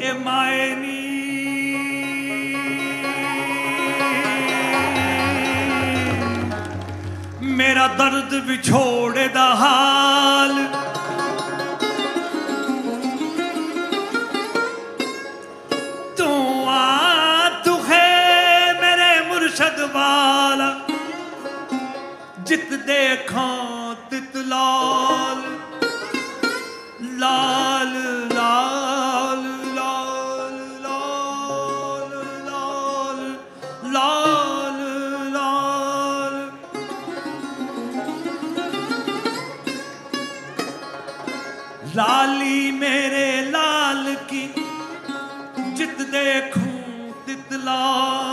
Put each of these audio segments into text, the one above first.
emaeni ਮੇਰਾ ਦਰਦ ਵਿਛੋੜੇ ਦਾ ਹਾਲ ਤੂੰ ਆ ਤੂੰ ਹੈ ਮੇਰੇ ਮੁਰਸ਼ਦ ਵਾਲਾ ਜਿਤ ਦੇਖਾਂ ਤਿਤ ਲਾਲ ਲਾਲ love.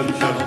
Shabbat Shalom.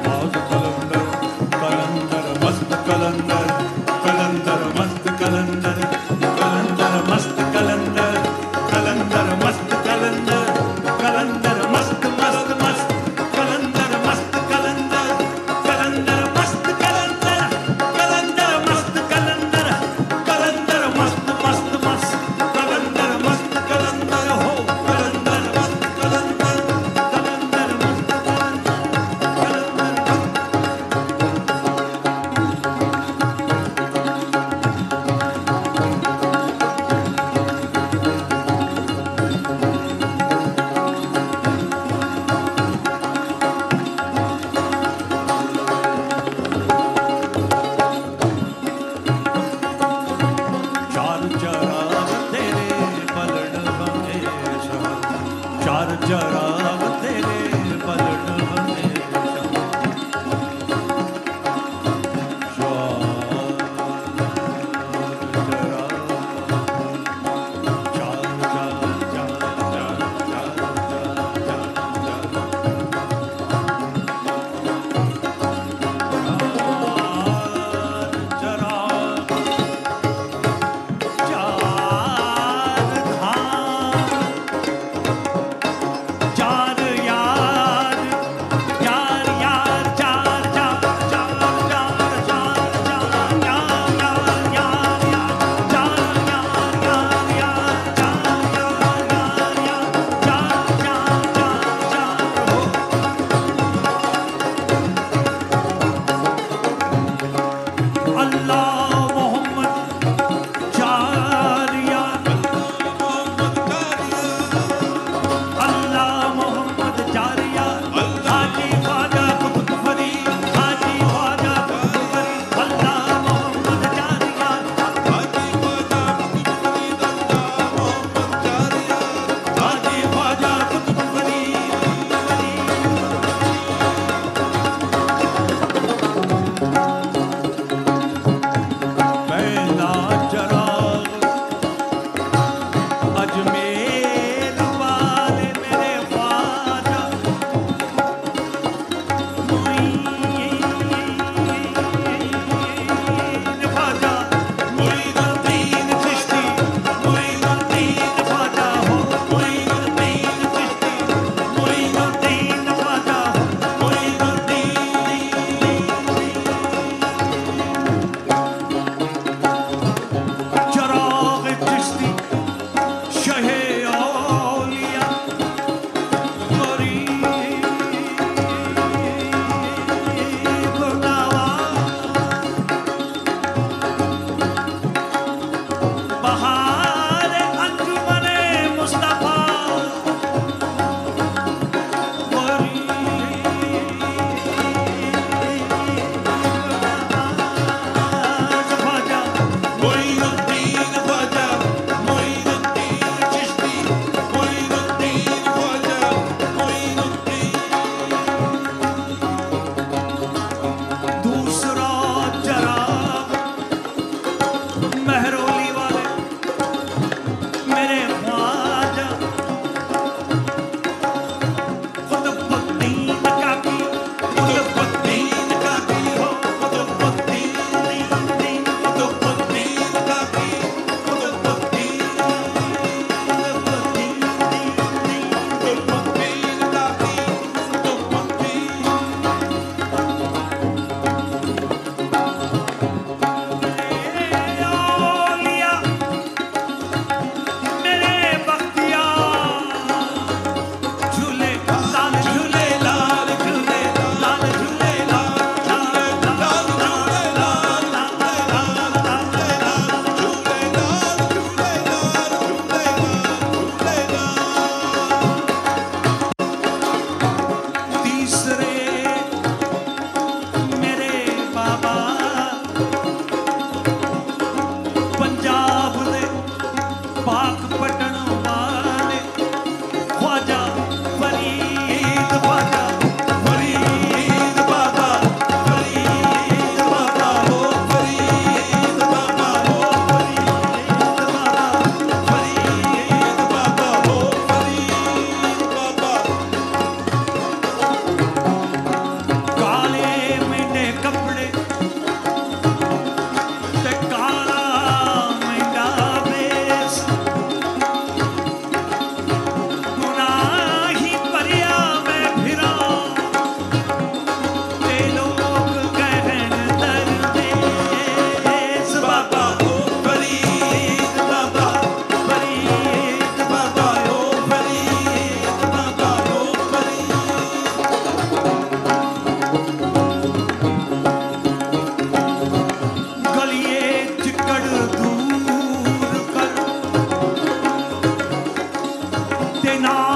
Monte now.